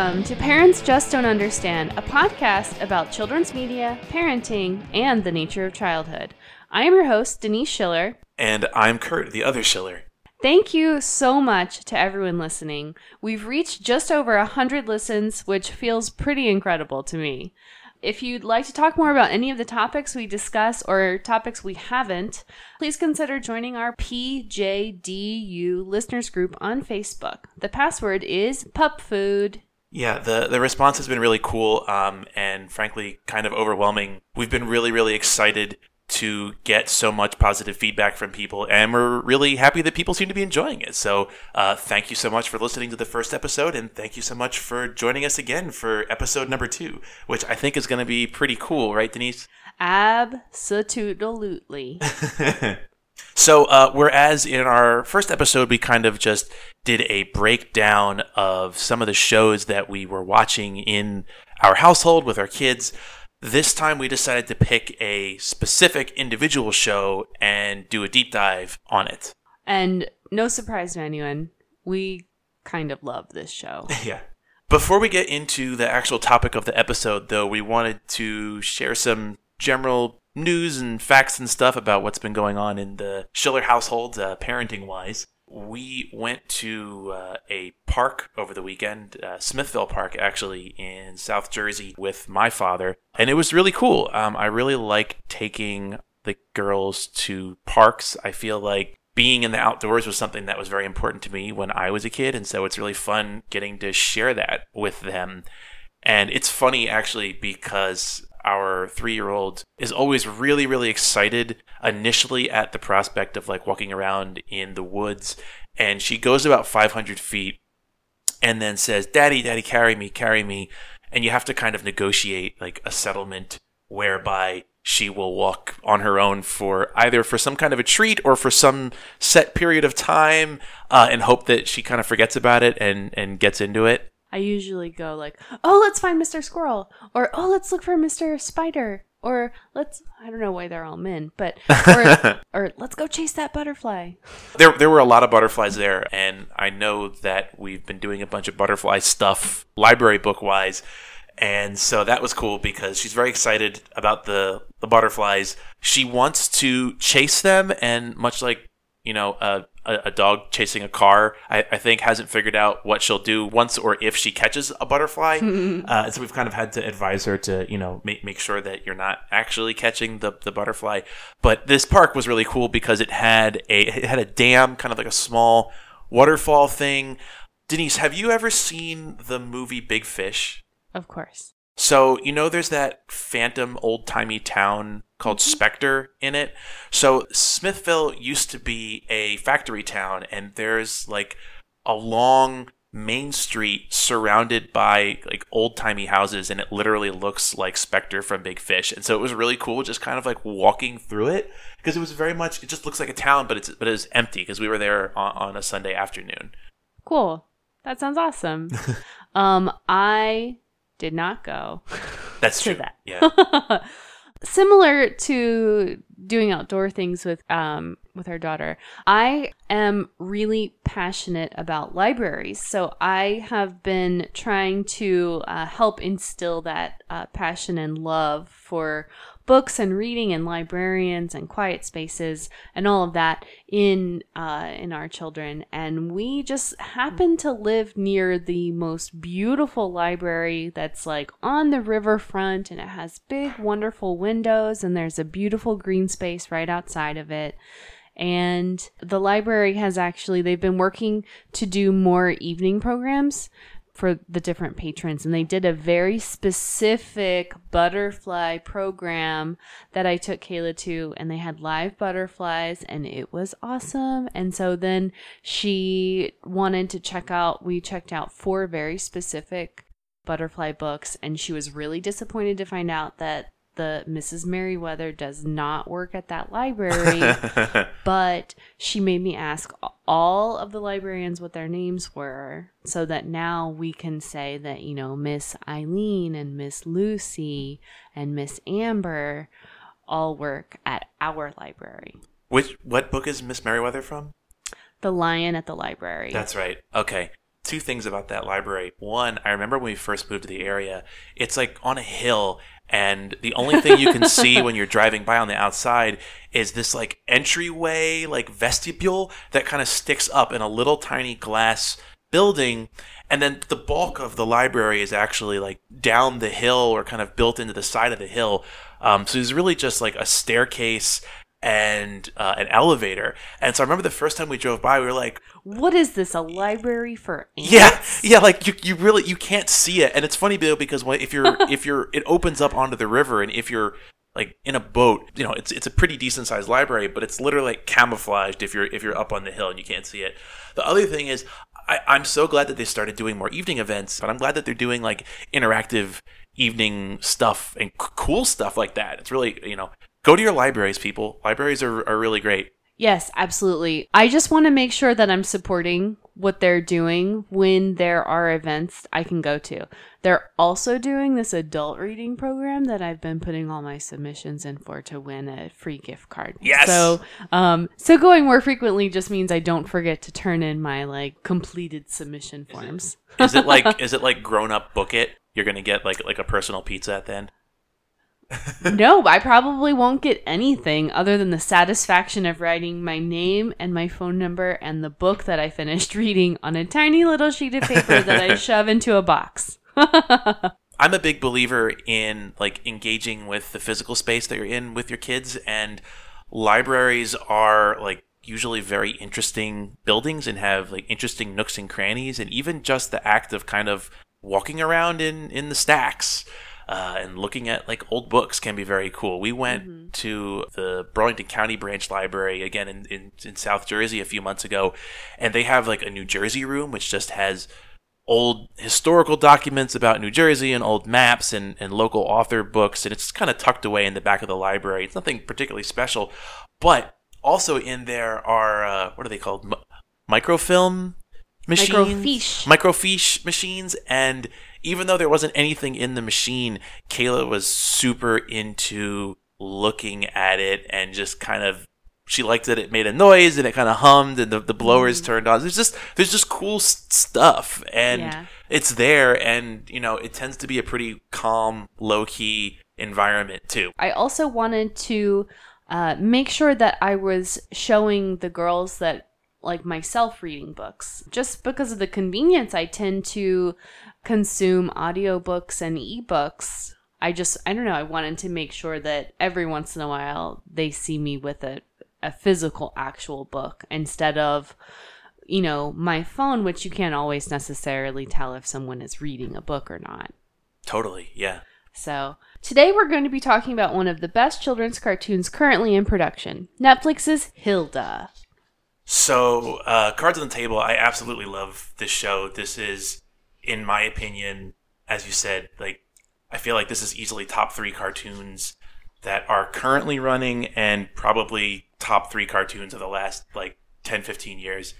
Welcome to Parents Just Don't Understand, a podcast about children's media, parenting, and the nature of childhood. I am your host, Denise Schiller. And I'm Kurt, the other Schiller. Thank you so much to everyone listening. We've reached just over 100 listens, which feels pretty incredible to me. If you'd like to talk more about any of the topics we discuss or topics we haven't, please consider joining our PJDU listeners group on Facebook. The password is pup food. Yeah, the, the response has been really cool um, and frankly kind of overwhelming. We've been really, really excited to get so much positive feedback from people, and we're really happy that people seem to be enjoying it. So, uh, thank you so much for listening to the first episode, and thank you so much for joining us again for episode number two, which I think is going to be pretty cool, right, Denise? Absolutely. so, uh, whereas in our first episode, we kind of just did a breakdown of some of the shows that we were watching in our household with our kids. This time we decided to pick a specific individual show and do a deep dive on it. And no surprise to anyone, we kind of love this show. yeah. Before we get into the actual topic of the episode, though, we wanted to share some general news and facts and stuff about what's been going on in the Schiller household, uh, parenting wise we went to uh, a park over the weekend, uh, Smithville Park, actually, in South Jersey with my father. And it was really cool. Um, I really like taking the girls to parks. I feel like being in the outdoors was something that was very important to me when I was a kid. And so it's really fun getting to share that with them. And it's funny, actually, because our three year old is always really, really excited initially at the prospect of like walking around in the woods. And she goes about 500 feet and then says, Daddy, Daddy, carry me, carry me. And you have to kind of negotiate like a settlement whereby she will walk on her own for either for some kind of a treat or for some set period of time uh, and hope that she kind of forgets about it and, and gets into it. I usually go like, "Oh, let's find Mr. Squirrel," or "Oh, let's look for Mr. Spider," or "Let's I don't know why they're all men, but or, or let's go chase that butterfly." There there were a lot of butterflies there, and I know that we've been doing a bunch of butterfly stuff library book wise. And so that was cool because she's very excited about the, the butterflies. She wants to chase them, and much like you know, a, a, dog chasing a car, I, I, think hasn't figured out what she'll do once or if she catches a butterfly. uh, so we've kind of had to advise her to, you know, make, make sure that you're not actually catching the, the butterfly. But this park was really cool because it had a it had a dam, kind of like a small waterfall thing. Denise, have you ever seen the movie Big Fish? Of course. So, you know, there's that phantom old timey town called mm-hmm. Spectre in it. So, Smithville used to be a factory town, and there's like a long main street surrounded by like old timey houses, and it literally looks like Spectre from Big Fish. And so it was really cool just kind of like walking through it because it was very much, it just looks like a town, but it's, but it was empty because we were there on, on a Sunday afternoon. Cool. That sounds awesome. um, I did not go. That's true. That. Yeah. Similar to doing outdoor things with um with our daughter, I am really passionate about libraries. So I have been trying to uh, help instill that uh, passion and love for books and reading and librarians and quiet spaces and all of that in uh, in our children. And we just happen to live near the most beautiful library that's like on the riverfront and it has big, wonderful windows and there's a beautiful green space right outside of it and the library has actually they've been working to do more evening programs for the different patrons and they did a very specific butterfly program that I took Kayla to and they had live butterflies and it was awesome. And so then she wanted to check out we checked out four very specific butterfly books and she was really disappointed to find out that the Mrs. Merriweather does not work at that library, but she made me ask all of the librarians what their names were so that now we can say that, you know, Miss Eileen and Miss Lucy and Miss Amber all work at our library. Which what book is Miss Merriweather from? The Lion at the Library. That's right. Okay two things about that library. One, I remember when we first moved to the area, it's like on a hill and the only thing you can see when you're driving by on the outside is this like entryway like vestibule that kind of sticks up in a little tiny glass building and then the bulk of the library is actually like down the hill or kind of built into the side of the hill um, so it's really just like a staircase and uh, an elevator and so i remember the first time we drove by we were like What is this? A library for ants? yeah, yeah, like you, you really you can't see it, and it's funny though because if you're if you're it opens up onto the river, and if you're like in a boat, you know it's it's a pretty decent sized library, but it's literally like camouflaged if you're if you're up on the hill and you can't see it. The other thing is, I, I'm so glad that they started doing more evening events, but I'm glad that they're doing like interactive evening stuff and c- cool stuff like that. It's really you know go to your libraries, people. Libraries are are really great. Yes, absolutely. I just want to make sure that I'm supporting what they're doing when there are events I can go to. They're also doing this adult reading program that I've been putting all my submissions in for to win a free gift card. Yes! So, um, so going more frequently just means I don't forget to turn in my like completed submission forms. Is it like is it like grown up book it? You're gonna get like like a personal pizza at the end. No, I probably won't get anything other than the satisfaction of writing my name and my phone number and the book that I finished reading on a tiny little sheet of paper that I shove into a box. I'm a big believer in like engaging with the physical space that you're in with your kids and libraries are like usually very interesting buildings and have like interesting nooks and crannies and even just the act of kind of walking around in in the stacks uh, and looking at like old books can be very cool. We went to the Burlington County Branch Library again in, in, in South Jersey a few months ago, and they have like a New Jersey room which just has old historical documents about New Jersey and old maps and, and local author books, and it's kind of tucked away in the back of the library. It's nothing particularly special, but also in there are uh, what are they called? M- microfilm machines, Microfiche. microfiche machines, and even though there wasn't anything in the machine, Kayla was super into looking at it and just kind of she liked that it made a noise and it kind of hummed and the, the blowers turned on. There's just there's just cool s- stuff and Yeah. it's there and you know it tends to be a pretty calm, low key environment too. I also wanted to uh, make sure that I was showing the girls that like myself reading books. Just because of the convenience, I tend to consume audiobooks and ebooks. I just, I don't know, I wanted to make sure that every once in a while they see me with a, a physical, actual book instead of, you know, my phone, which you can't always necessarily tell if someone is reading a book or not. Totally, yeah. So, today we're going to be talking about one of the best children's cartoons currently in production Netflix's Hilda. So, uh, Cards on the Table, I absolutely love this show. This is, in my opinion, as you said, like, I feel like this is easily top three cartoons that are currently running and probably top three cartoons of the last, like, 10, 15 years.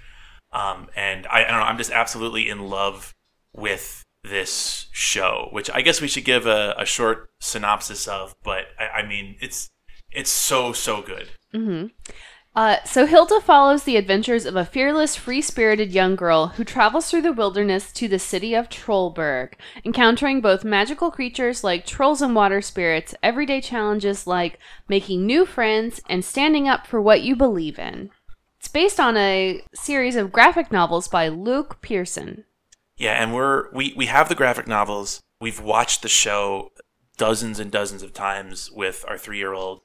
Um, and I, I don't know, I'm just absolutely in love with this show, which I guess we should give a, a short synopsis of, but I, I mean, it's, it's so, so good. Uh, so, Hilda follows the adventures of a fearless, free spirited young girl who travels through the wilderness to the city of Trollberg, encountering both magical creatures like trolls and water spirits, everyday challenges like making new friends, and standing up for what you believe in. It's based on a series of graphic novels by Luke Pearson. Yeah, and we're we we have the graphic novels. We've watched the show dozens and dozens of times with our three year old.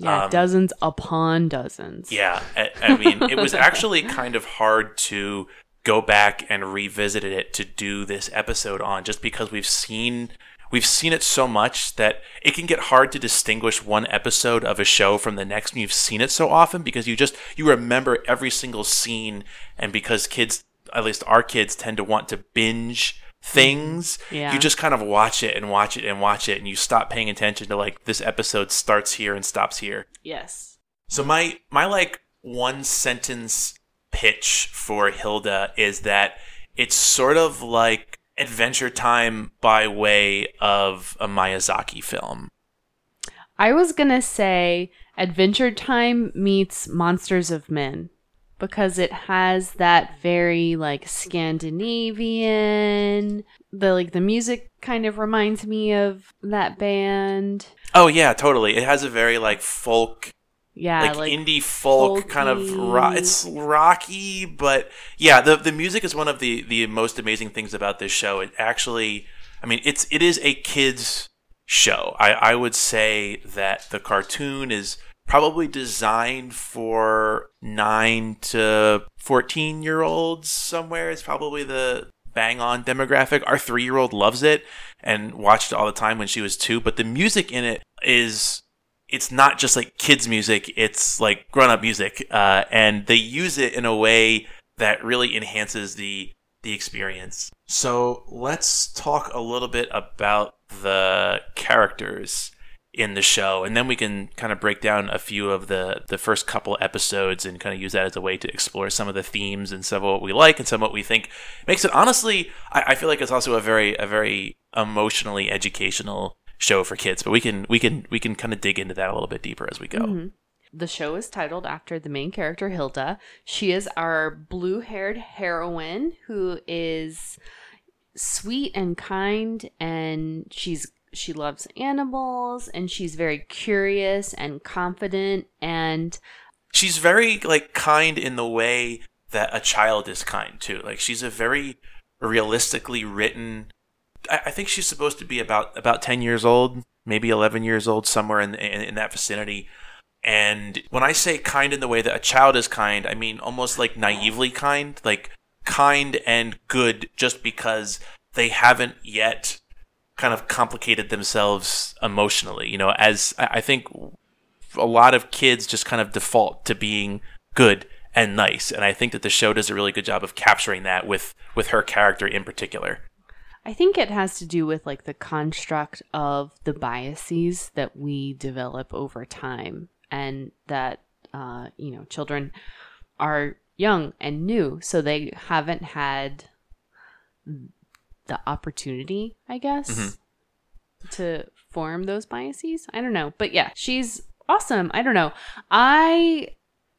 Yeah, Um, dozens upon dozens. Yeah, I, I mean, it was actually kind of hard to go back and revisit it to do this episode on, just because we've seen we've seen it so much that it can get hard to distinguish one episode of a show from the next when you've seen it so often because you just you remember every single scene and because kids at least our kids tend to want to binge Mm-hmm. things Yeah. you just kind of watch it and watch it and watch it and you stop paying attention to like this episode starts here and stops here Yes. so my my like one sentence pitch for Hilda is that it's sort of like Adventure Time by way of a Miyazaki film. I was gonna say Adventure Time meets Monsters of Men. Because it has that very like Scandinavian. The like the music kind of reminds me of that band. Oh yeah, totally. It has a very like folk Yeah, like, like, indie folk kind of ro- folky. it's rocky but yeah the the music is one of the the most amazing things about this show it actually i mean it's it is a kids show i i would say that the cartoon is probably designed for 9 to 14 year olds somewhere is probably the bang on demographic. Our 3 year old loves it and watched it all the time when she was 2 but the music in it is it's not just like kids music it's like grown-up music uh, and they use it in a way that really enhances the the experience. So let's talk a little bit about the characters in the show and then we can kind of break down a few of the the first couple episodes and kind of use that as a way to explore some of the themes and some of what we like and some of what we think makes it honestly I, I feel like it's also a very a very emotionally educational show for kids but we can we can we can kind of dig into that a little bit deeper as we go Mhm. The show is titled after the main character, Hilda. She is our blue haired heroine who is sweet and kind and she's she loves animals and she's very curious and confident and she's very like kind in the way that a child is kind too. Like she's a very realistically written I, I think she's supposed to be about about 10 years old maybe 11 years old somewhere in, in in that vicinity. And when i say kind in the way that a child is kind i mean almost like naively kind. Like kind and good just because they haven't yet kind of complicated themselves emotionally you know as i think a lot of kids just kind of default to being good and nice and i think that the show does a really good job of capturing that with with her character in particular. I think it has to do with like the construct of the biases that we develop over time and that uh, you know children are young and new so they haven't had the opportunity i guess Mhm. to form those biases. I don't know. But yeah she's awesome. I don't know. I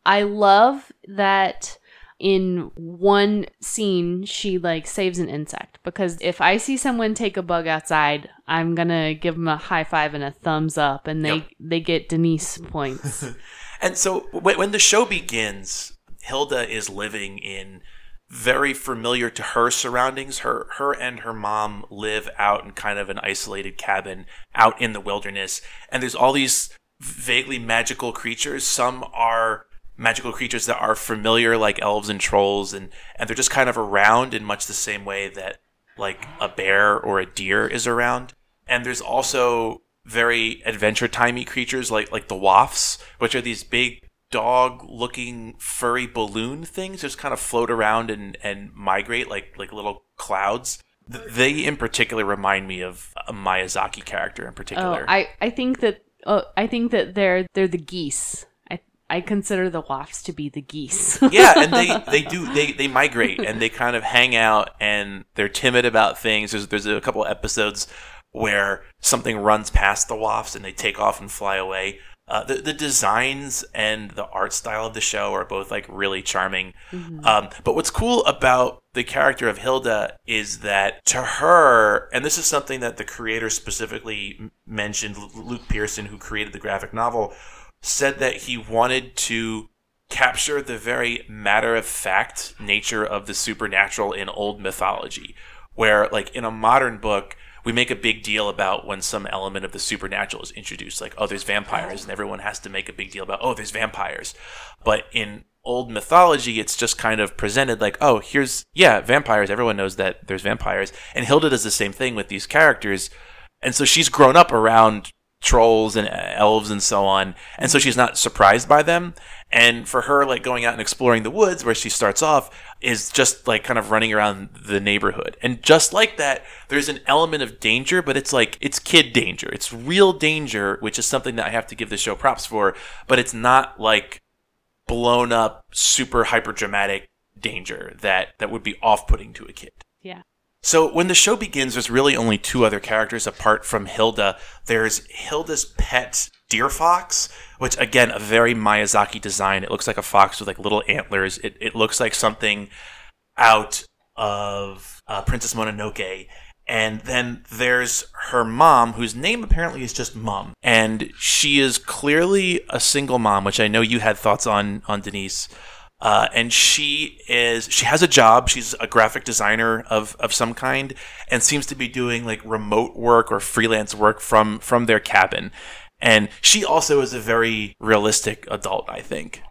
i love that in one scene she like saves an insect. Because if i see someone take a bug outside i'm gonna give them a high five and a thumbs up and they Yep. they get denise points. And so when the show begins, Hilda is living in very familiar to her surroundings. Her her and her mom live out in kind of an isolated cabin out in the wilderness, and there's all these vaguely magical creatures. Some are magical creatures that are familiar like elves and trolls and and they're just kind of around in much the same way that like a bear or a deer is around. And there's also very adventure timey creatures like like the wafts, which are these big dog looking furry balloon things just kind of float around and, and migrate like like little clouds. They in particular remind me of a Miyazaki character in oh particular. i i think that oh i think that they're they're the geese i i consider the wafts to be the geese yeah, and they they do they they migrate and they kind of hang out and they're timid about things. There's there's a couple episodes where something runs past the wafts and they take off and fly away. Uh, the the designs and the art style of the show are both like really charming. Um, but what's cool about the character of Hilda is that to her, and this is something that the creator specifically mentioned, Luke Pearson, who created the graphic novel, said that he wanted to capture the very matter of fact nature of the supernatural in old mythology. Where, like, in a modern book, we make a big deal about when some element of the supernatural is introduced, like, oh, there's vampires, and everyone has to make a big deal about, oh, there's vampires. But in old mythology, it's just kind of presented like, oh, here's, yeah, vampires. Everyone knows that there's vampires. And Hilda does the same thing with these characters. And so she's grown up around trolls and elves and so on. And so she's not surprised by them. And for her, like going out and exploring the woods where she starts off is just like kind of running around the neighborhood. And just like that, there's an element of danger, but it's like, it's kid danger. It's real danger, which is something that I have to give the show props for, but it's not like blown up, super hyper dramatic danger that, that would be off putting to a kid. yeah So when the show begins, there's really only two other characters apart from Hilda. There's Hilda's pet deer fox, which again, a very Miyazaki design. It looks like a fox with like little antlers. It, it looks like something out of uh, Princess Mononoke. And then there's her mom, whose name apparently is just Mom. And she is clearly a single mom, which I know you had thoughts on, on Denise. Uh, and she is she has a job she's a graphic designer of of some kind and seems to be doing like remote work or freelance work from from their cabin and she also is a very realistic adult i think.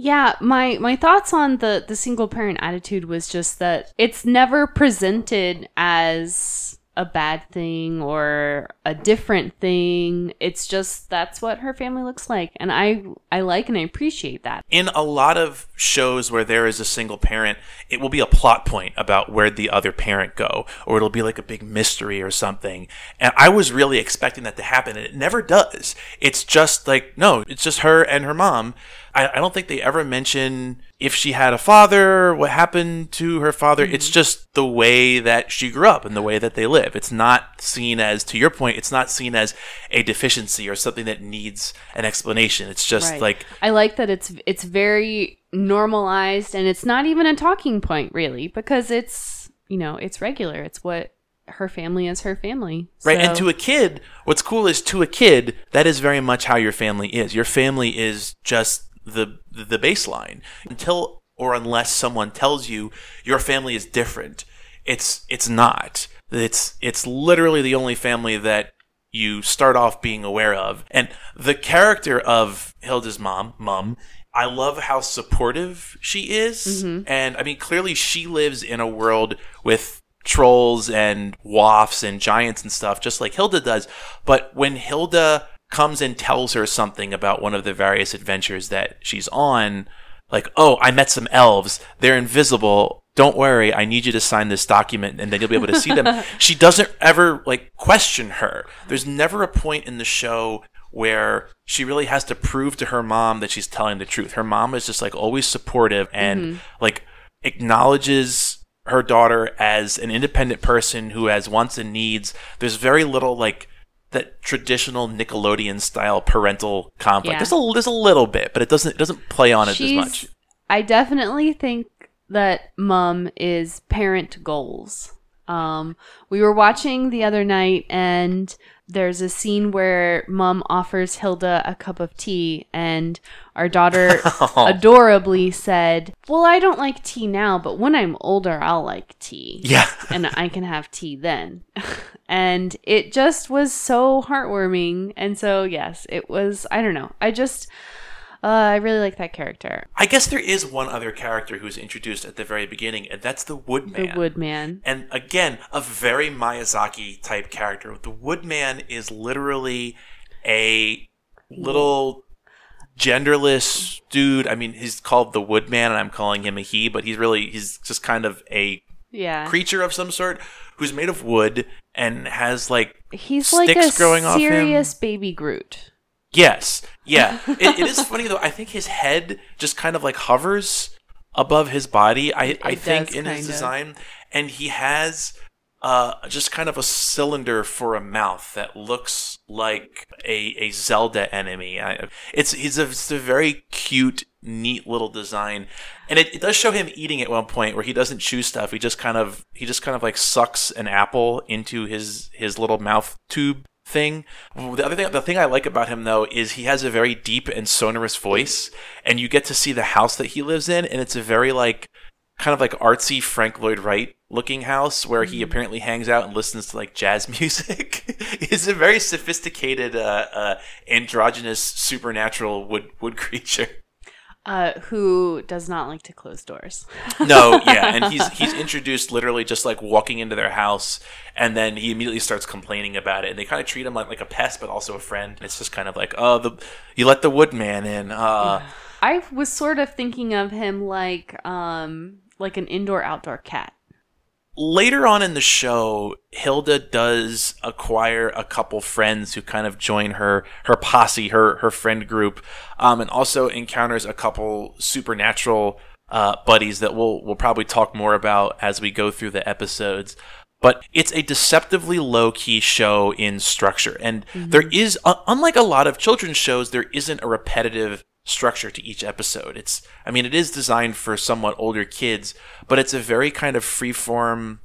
Yeah, my my thoughts on the the single parent attitude was just that it's never presented as a bad thing or a different thing. It's just that's what her family looks like, and I I like and I appreciate that. in a lot of shows where there is a single parent, it will be a plot point about where the other parent go, or it'll be like a big mystery or something. And I was really expecting that to happen, and it never does. It's just like, no, it's just her and her mom. I, I don't think they ever mention if she had a father, what happened to her father. It's mm-hmm. just the way that she grew up and the way that they live. It's not seen as, to your point, it's not seen as a deficiency or something that needs an explanation. It's just Right. like, I like that it's it's very normalized and it's not even a talking point really because it's you know it's regular. It's what her family is her family. Right. And to a kid, what's cool is to a kid, that is very much how your family is. Your family is just the the baseline. Until or unless someone tells you your family is different, it's it's not. It's it's literally the only family that you start off being aware of. And the character of Hilda's mom, mum, I love how supportive she is. Mm-hmm. And I mean, clearly she lives in a world with trolls and wafts and giants and stuff, just like Hilda does. But when Hilda comes and tells her something about one of the various adventures that she's on, like, oh, I met some elves. They're invisible. Don't worry. I need you to sign this document and then you'll be able to see them. she doesn't ever like question her. There's never a point in the show where she really has to prove to her mom that she's telling the truth. Her mom is just like always supportive and mm-hmm. like acknowledges her daughter as an independent person who has wants and needs. There's very little like that traditional Nickelodeon style parental conflict. Yeah. There's a there's a little bit, but it doesn't it doesn't play on it as much. I definitely think that mom is parent goals. Um, we were watching the other night, and there's a scene where mom offers Hilda a cup of tea, and our daughter adorably said, Well, I don't like tea now, but when I'm older, I'll like tea. Yeah. and I can have tea then. and it just was so heartwarming. And so, yes, it was, I don't know. I just, uh, I really like that character. I guess there is one other character who's introduced at the very beginning, and that's the Woodman. The Woodman. And again, a very Miyazaki type character. The Woodman is literally a little genderless dude. I mean, he's called the Woodman, and I'm calling him a he, but he's really he's just kind of a Yeah. creature of some sort who's made of wood and has like He's like a sticks growing off him. serious baby Groot. Yes. Yeah. it, it is funny though. I think his head just kind of like hovers above his body. I, I It think does in his of. design, and he has uh, just kind of a cylinder for a mouth that looks like a, a Zelda enemy. I, it's he's a, it's a very cute, neat little design, and it, it does show him eating at one point where he doesn't chew stuff. He just kind of he just kind of like sucks an apple into his his little mouth tube thing. The other thing, the thing I like about him though is he has a very deep and sonorous voice, and you get to see the house that he lives in, and it's a very like kind of like artsy Frank Lloyd Wright looking house where he apparently hangs out and listens to like jazz music. He's a very sophisticated, uh, uh, androgynous, supernatural wood wood creature. Uh, who does not like to close doors. No, yeah, and he's he's introduced literally just like walking into their house, and then he immediately starts complaining about it, and they kind of treat him like like a pest, but also a friend. It's just kind of like, oh, the you let the woodman in. Uh, I was sort of thinking of him like um like an indoor outdoor cat. Later on in the show, Hilda does acquire a couple friends who kind of join her her posse, her her friend group, um, and also encounters a couple supernatural uh, buddies that we'll we'll probably talk more about as we go through the episodes. but it's a deceptively low key show in structure. And there is, uh, unlike a lot of children's shows, there isn't a repetitive structure to each episode. It's, I mean, it is designed for somewhat older kids, but it's a very kind of freeform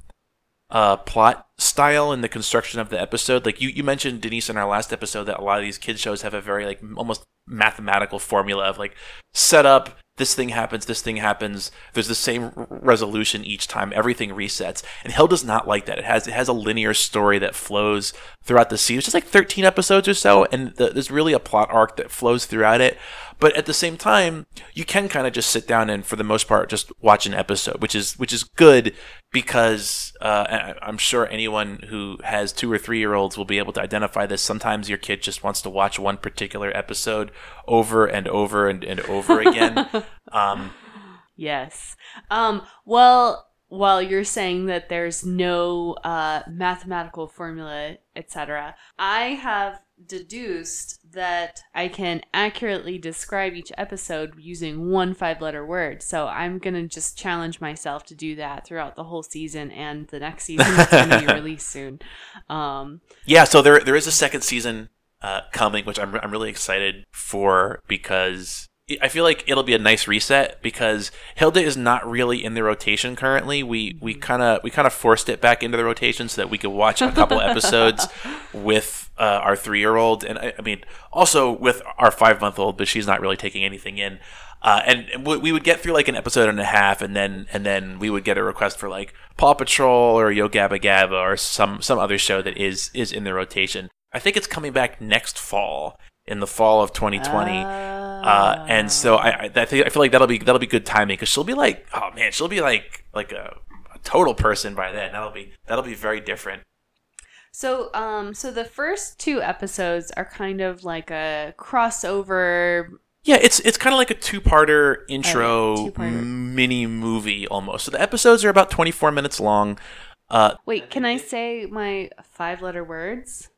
uh, plot style in the construction of the episode. Like you, you mentioned Denise in our last episode that a lot of these kids shows have a very like almost mathematical formula of like set up this thing happens, this thing happens. There's the same resolution each time. Everything resets. And Hill does not like that. It has it has a linear story that flows throughout the series. It's just like 13 episodes or so, and the, there's really a plot arc that flows throughout it. But at the same time, you can kind of just sit down and, for the most part, just watch an episode, which is which is good because uh, I'm sure anyone who has two or three year olds will be able to identify this. Sometimes your kid just wants to watch one particular episode over and over and, and over again. um, Yes. Um, well, while you're saying that there's no uh, mathematical formula, etc., I have deduced that I can accurately describe each episode using one five letter word. So I'm going to just challenge myself to do that throughout the whole season and the next season that's going to be released soon. Um, yeah, so there there is a second season uh, coming, which I'm I'm really excited for because I feel like it'll be a nice reset because Hilda is not really in the rotation currently. We we kind of we kind of forced it back into the rotation so that we could watch a couple episodes with uh, our three year old, and I, I mean also with our five month old, but she's not really taking anything in. Uh, and we would get through like an episode and a half, and then and then we would get a request for like Paw Patrol or Yo Gabba Gabba or some some other show that is is in the rotation. I think it's coming back next fall in the fall of 2020. Uh, and so I, I, think I feel like that'll be that'll be good timing because she'll be like, oh man, she'll be like like a, a total person by then. That'll be that'll be very different. So, um, so the first two episodes are kind of like a crossover. Yeah, it's it's kind of like a two-parter intro two-parter. mini movie almost. So the episodes are about 24 minutes long. Uh, Wait, can I say my five-letter words?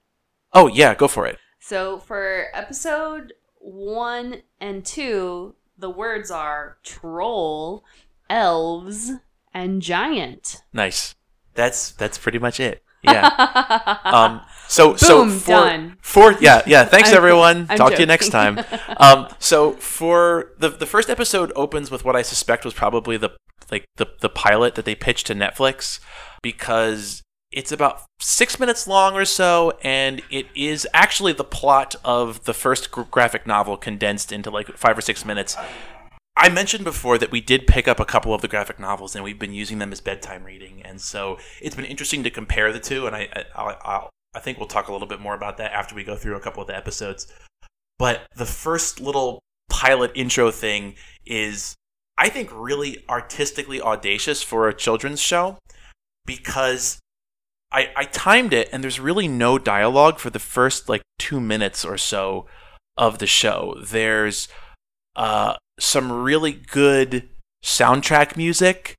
oh yeah, go for it. So for episode one and two, the words are troll, elves, and giant. Nice. That's that's pretty much it. Yeah. Um, so so Boom, for, done. for yeah yeah thanks everyone. Talk to you next time. Um, so for the the first episode opens with what I suspect was probably the like the the pilot that they pitched to Netflix because it's about six minutes long or so, and it is actually the plot of the first graphic novel condensed into like five or six minutes. I mentioned before that we did pick up a couple of the graphic novels, and we've been using them as bedtime reading, and so it's been interesting to compare the two. And I, I, I'll, I think we'll talk a little bit more about that after we go through a couple of the episodes. But the first little pilot intro thing is, I think, really artistically audacious for a children's show because I, I timed it, and there's really no dialogue for the first like two minutes or so of the show. There's uh, some really good soundtrack music.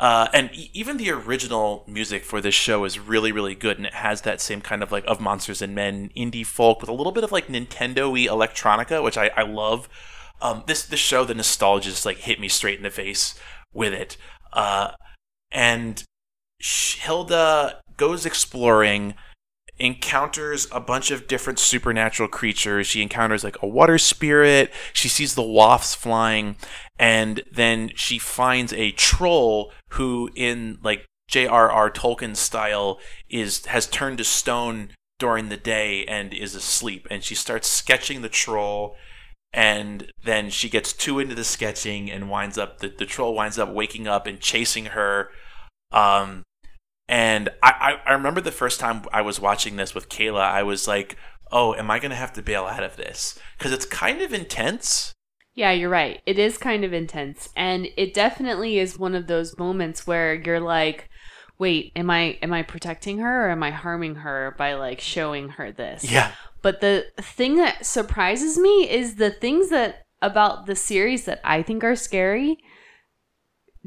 Uh, and e- even the original music for this show is really, really good, and it has that same kind of like of Monsters and Men indie folk with a little bit of like Nintendo-y electronica, which I, I love. Um, this this show, the nostalgia just like hit me straight in the face with it. Uh, and Hilda goes exploring, encounters a bunch of different supernatural creatures. She encounters like a water spirit. She sees the wafts flying, and then she finds a troll who, in like J.R.R. Tolkien style, is has turned to stone during the day and is asleep. And she starts sketching the troll. And then she gets too into the sketching and winds up the, the troll winds up waking up and chasing her. Um, and I, I, I remember the first time I was watching this with Kayla, I was like, oh, am I going to have to bail out of this? Because it's kind of intense. Yeah, you're right. It is kind of intense, and it definitely is one of those moments where you're like, "Wait, am I am I protecting her or am I harming her by like showing her this?" Yeah. But the thing that surprises me is the things that about the series that I think are scary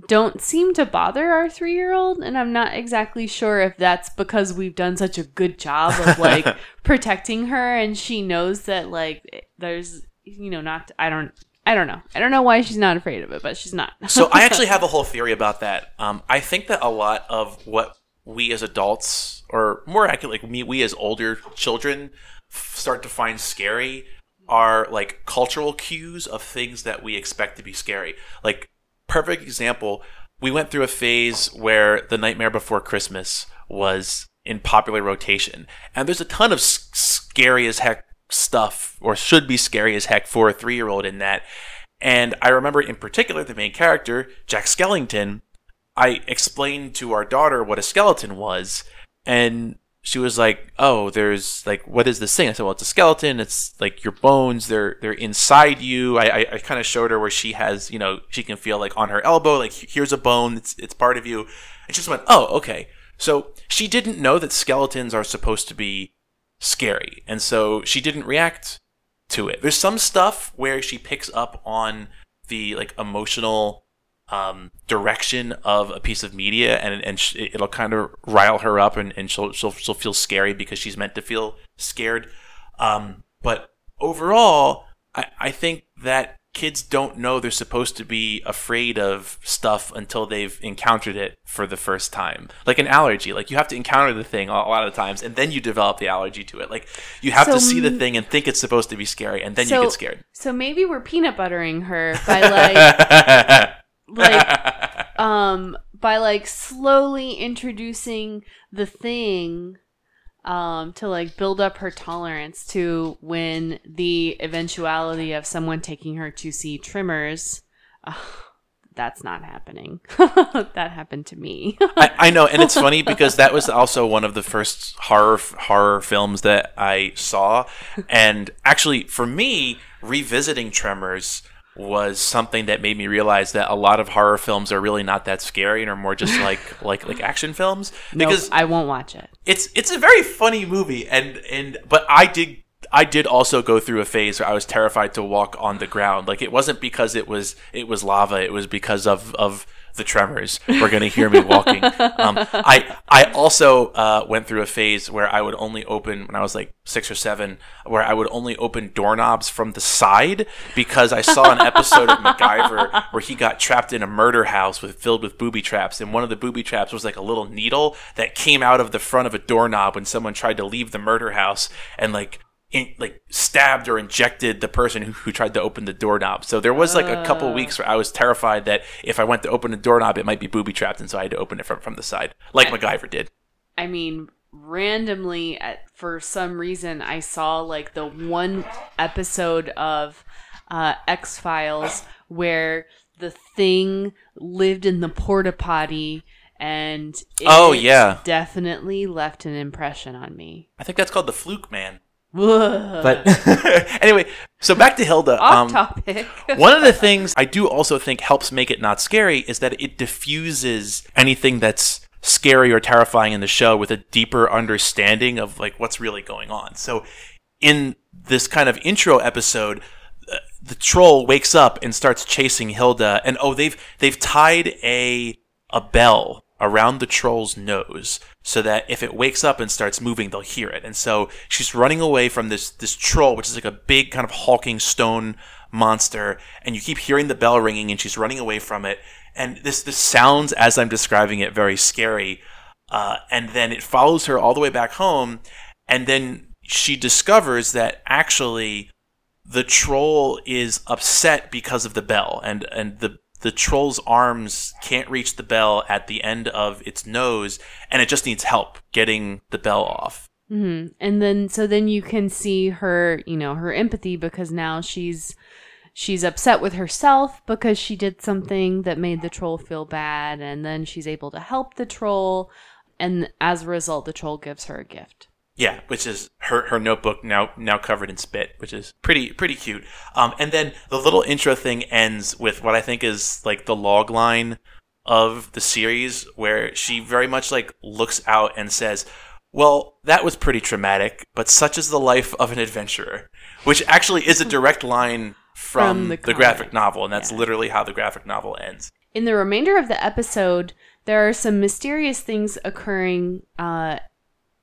don't seem to bother our three year old. And I'm not exactly sure if that's because we've done such a good job of like protecting her and she knows that like there's, you know, not, I don't, I don't know. I don't know why she's not afraid of it, but she's not. So I actually have a whole theory about that. Um, I think that a lot of what we as adults, or more accurately, like me, we as older children, f- start to find scary are like cultural cues of things that we expect to be scary. Like, perfect example, we went through a phase where The Nightmare Before Christmas was in popular rotation. And there's a ton of s- scary as heck stuff, or should be scary as heck for a three year old in that. And I remember in particular the main character, Jack Skellington. I explained to our daughter what a skeleton was, and she was like, "Oh, there's like, what is this thing?" I said, "Well, it's a skeleton. It's like your bones. They're they're inside you." I I, I kind of showed her where she has, you know, she can feel like on her elbow, like here's a bone. It's it's part of you, and she just went, "Oh, okay." So she didn't know that skeletons are supposed to be scary, and so she didn't react to it. There's some stuff where she picks up on the like emotional um, direction of a piece of media, and and sh- it'll kind of rile her up, and, and she'll, she'll she'll feel scary because she's meant to feel scared. Um, but overall, I, I think that kids don't know they're supposed to be afraid of stuff until they've encountered it for the first time. Like an allergy, like you have to encounter the thing a lot of the times, and then you develop the allergy to it. Like you have So to see the thing and think it's supposed to be scary, and then So- you get scared. So maybe we're peanut buttering her by like like um by like slowly introducing the thing um to like build up her tolerance to when the eventuality of someone taking her to see Tremors uh, that's not happening. That happened to me. I, I know, and it's funny because that was also one of the first horror horror films that I saw, and actually, for me, revisiting Tremors was something that made me realize that a lot of horror films are really not that scary and are more just like like like action films Nope, because i won't watch it it's it's a very funny movie and and but I did I did also go through a phase where I was terrified to walk on the ground. Like it wasn't because it was it was lava. It was because of of the tremors. We're gonna hear me walking. Um, I I also uh, went through a phase where I would only open when I was like six or seven, where I would only open doorknobs from the side because I saw an episode of MacGyver where he got trapped in a murder house with filled with booby traps, and one of the booby traps was like a little needle that came out of the front of a doorknob when someone tried to leave the murder house, and like in, like stabbed or injected the person who, who tried to open the doorknob. So there was like a couple weeks where I was terrified that if I went to open the doorknob, it might be booby trapped, and so I had to open it from from the side, like MacGyver did. I mean, randomly, at, for some reason, I saw like the one episode of uh, X Files where the thing lived in the porta potty, and it Oh, yeah. definitely left an impression on me. I think that's called the fluke man. But anyway, so back to Hilda. off Um, topic. one of the things I do also think helps make it not scary is that it diffuses anything that's scary or terrifying in the show with a deeper understanding of like what's really going on. So in this kind of intro episode, uh, the troll wakes up and starts chasing Hilda and oh they've they've tied a a bell around the troll's nose so that if it wakes up and starts moving they'll hear it. And so she's running away from this this troll which is like a big kind of hulking stone monster and you keep hearing the bell ringing and she's running away from it. And this this sounds as i'm describing it very scary. Uh, and then it follows her all the way back home and then she discovers that actually the troll is upset because of the bell and and the the troll's arms can't reach the bell at the end of its nose and it just needs help getting the bell off Mm-hmm. And then so then you can see her, you know, her empathy because now she's she's upset with herself because she did something that made the troll feel bad and then she's able to help the troll and as a result the troll gives her a gift. Yeah which is her her notebook now now covered in spit which is pretty pretty cute. Um and then the little intro thing ends with what i think is like the log line of the series where she very much like looks out and says well that was pretty traumatic but such is the life of an adventurer which actually is a direct line from, From the the, graphic novel and that's Yeah. literally how the graphic novel ends. In the remainder of the episode, there are some mysterious things occurring uh,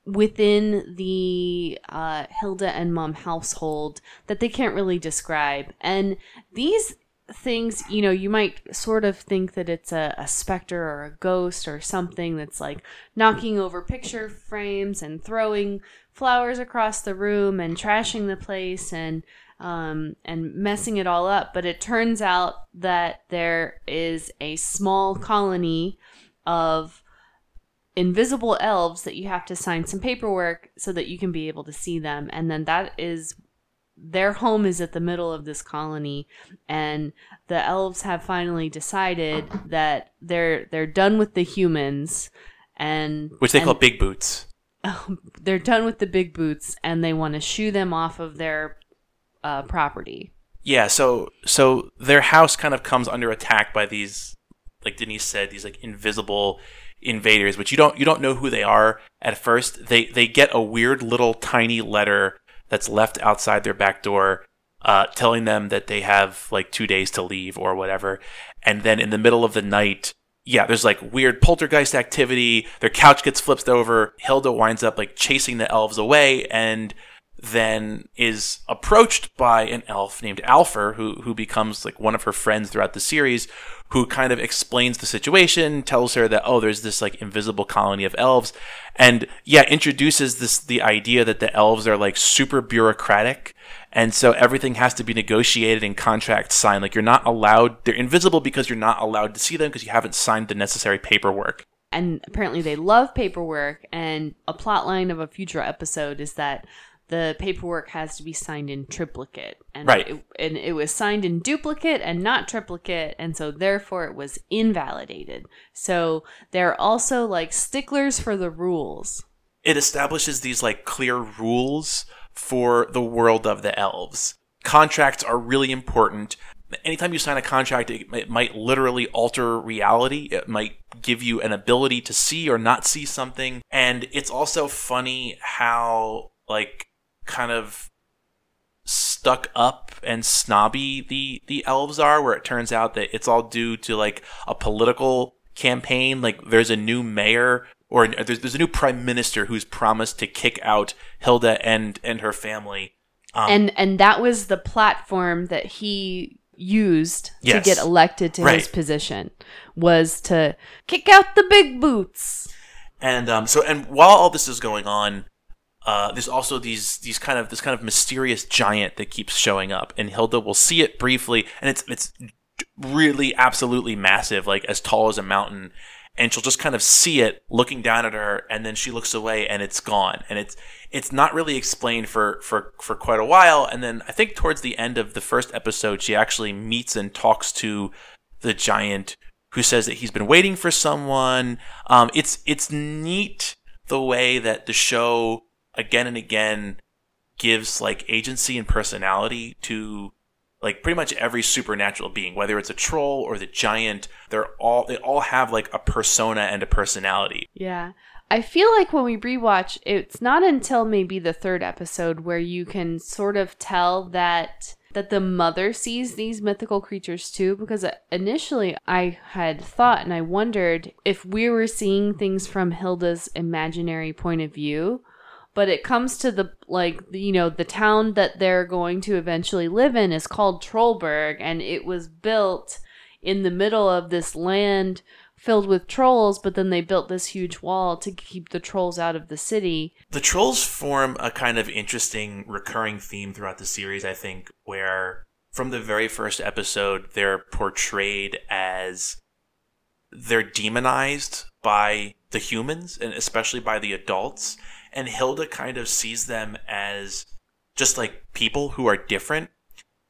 within the uh, Hilda and Mom household that they can't really describe. And these things, you know, you might sort of think that it's a, a specter or a ghost or something that's like knocking over picture frames and throwing flowers across the room and trashing the place and um, and messing it all up. But it turns out that there is a small colony of invisible elves that you have to sign some paperwork so that you can be able to see them. And then that is their home is at the middle of this colony and the elves have finally decided that they're they're done with the humans and which they and call big boots. they're done with the big boots and they want to shoo them off of their uh, property. Yeah, so so their house kind of comes under attack by these, like Denise said, these like invisible invaders, which you don't you don't know who they are at first. They they get a weird little tiny letter that's left outside their back door, uh, telling them that they have like two days to leave or whatever. And then in the middle of the night, yeah, there's like weird poltergeist activity. Their couch gets flipped over. Hilda winds up like chasing the elves away and then is approached by an elf named Alfur, who who becomes like one of her friends throughout the series, who kind of explains the situation, tells her that oh, there's this like invisible colony of elves, and yeah, introduces this the idea that the elves are like super bureaucratic, and so everything has to be negotiated and contracts signed. Like you're not allowed; they're invisible because you're not allowed to see them because you haven't signed the necessary paperwork. And apparently, they love paperwork. And a plot line of a future episode is that the paperwork has to be signed in triplicate and Right. it, and it was signed in duplicate and not triplicate and so therefore it was invalidated so they're also like sticklers for the rules it establishes these like clear rules for the world of the elves. Contracts are really important. Anytime you sign a contract, it, it might literally alter reality. It might give you an ability to see or not see something. And it's also funny how, like, kind of stuck up and snobby the the elves are where it turns out that it's all due to like a political campaign. Like there's a new mayor or there's, there's a new prime minister who's promised to kick out Hilda and and her family. Um, and and that was the platform that he used Yes. to get elected to his position was to kick out the big boots. And um, so, and while all this is going on, uh, there's also these these kind of this kind of mysterious giant that keeps showing up, and Hilda will see it briefly, and it's it's really absolutely massive, like as tall as a mountain. And she'll just kind of see it looking down at her, and then she looks away, and it's gone. And it's it's not really explained for for for quite a while. And then I think towards the end of the first episode, she actually meets and talks to the giant who says that he's been waiting for someone. Um, it's it's neat the way that the show again and again gives like agency and personality to like pretty much every supernatural being, whether it's a troll or the giant. They're all they all have like a persona and a personality. Yeah. I feel like when we rewatch, it's not until maybe the third episode where you can sort of tell that that the mother sees these mythical creatures too because initially I had thought and I wondered if we were seeing things from Hilda's imaginary point of view but it comes to the like you know the town that they're going to eventually live in is called Trolberg and it was built in the middle of this land filled with trolls but then they built this huge wall to keep the trolls out of the city The trolls form a kind of interesting recurring theme throughout the series, I think, where from the very first episode, they're portrayed as they're demonized by the humans and especially by the adults. And Hilda kind of sees them as just like people who are different.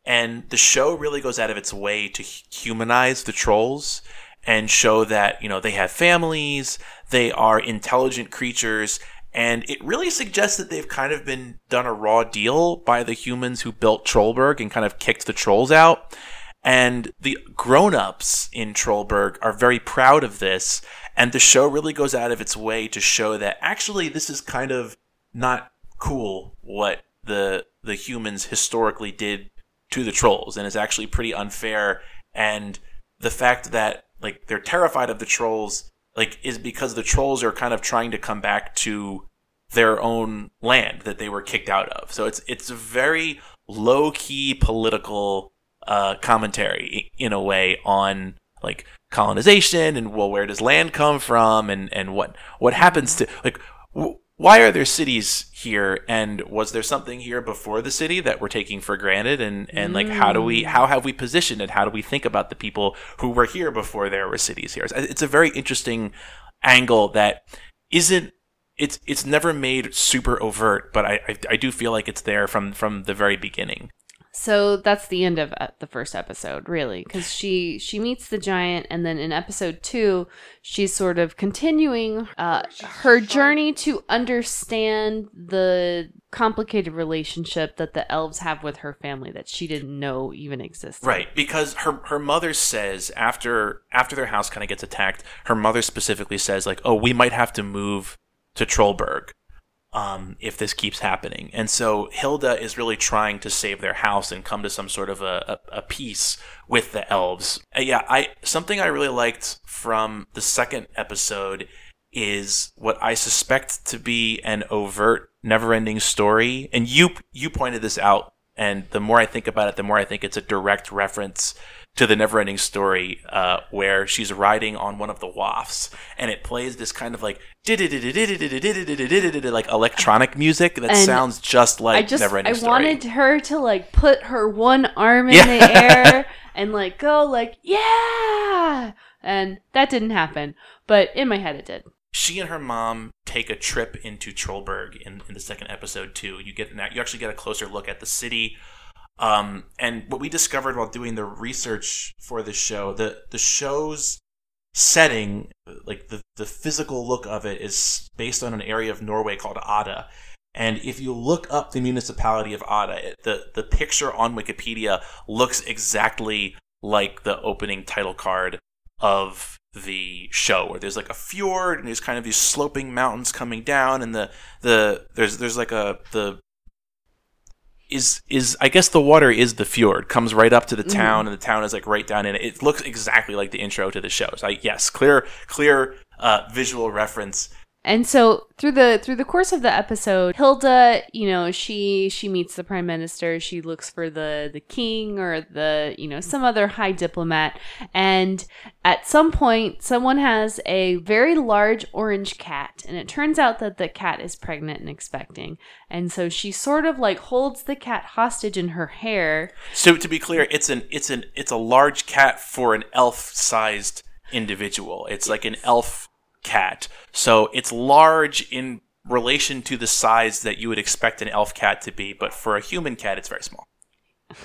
And the show really goes out of its way to humanize the trolls and show that, you know, they have families, they are intelligent creatures, and it really suggests that they've kind of been done a raw deal by the humans who built Trolberg and kind of kicked the trolls out. And the grown-ups in Trolberg are very proud of this, and the show really goes out of its way to show that actually this is kind of not cool what the the humans historically did to the trolls and is actually pretty unfair. And the fact that like they're terrified of the trolls like is because the trolls are kind of trying to come back to their own land that they were kicked out of. So it's it's a very low key political uh, commentary in a way on like colonization and well, where does land come from and and what what happens to like. W- why are there cities here? And was there something here before the city that we're taking for granted? And and like how do we how have we positioned it? How do we think about the people who were here before there were cities here? It's a very interesting angle that isn't it's it's never made super overt but i i, I do feel like it's there from from the very beginning so that's the end of uh, the first episode, really, because she she meets the giant, and then in episode two, she's sort of continuing uh, her journey to understand the complicated relationship that the elves have with her family that she didn't know even existed. Right, because her her mother says after after their house kind of gets attacked, her mother specifically says like, "Oh, we might have to move to Trolberg." Um, if this keeps happening. And so Hilda is really trying to save their house and come to some sort of a, a, a peace with the elves. Uh, yeah, I something I really liked from the second episode is what I suspect to be an overt, never-ending story. And you you pointed this out, and the more I think about it, the more I think it's a direct reference to the never-ending story uh, where she's riding on one of the woffs and it plays this kind of like like electronic music that sounds just like I just, never-ending I story. I wanted her to like put her one arm in the air and like go like yeah! And that didn't happen but in my head it did she and her mom take a trip into Trolberg in, in the second episode too. You get you actually get a closer look at the city um, and what we discovered while doing the research for this show, the the show's setting, like the the physical look of it, is based on an area of Norway called Odda. And if you look up the municipality of Odda, it, the the picture on Wikipedia looks exactly like the opening title card of the show where there's like a fjord and there's kind of these sloping mountains coming down and the the there's there's like a the is is I guess the water is the fjord comes right up to the mm-hmm. town mm. and the town is like right down in it. It looks exactly like the intro to the show. So I, yes, clear clear uh, visual reference and so through the through the course of the episode, Hilda, you know, she she meets the prime minister, she looks for the the king or the, you know, some other high diplomat, and at some point someone has a very large orange cat, and it turns out that the cat is pregnant and expecting. And so she sort of like holds the cat hostage in her hair. So to be clear, it's an it's an it's a large cat for an elf-sized individual. It's like an elf cat. So it's large in relation to the size that you would expect an elf cat to be, but for a human cat, it's very small.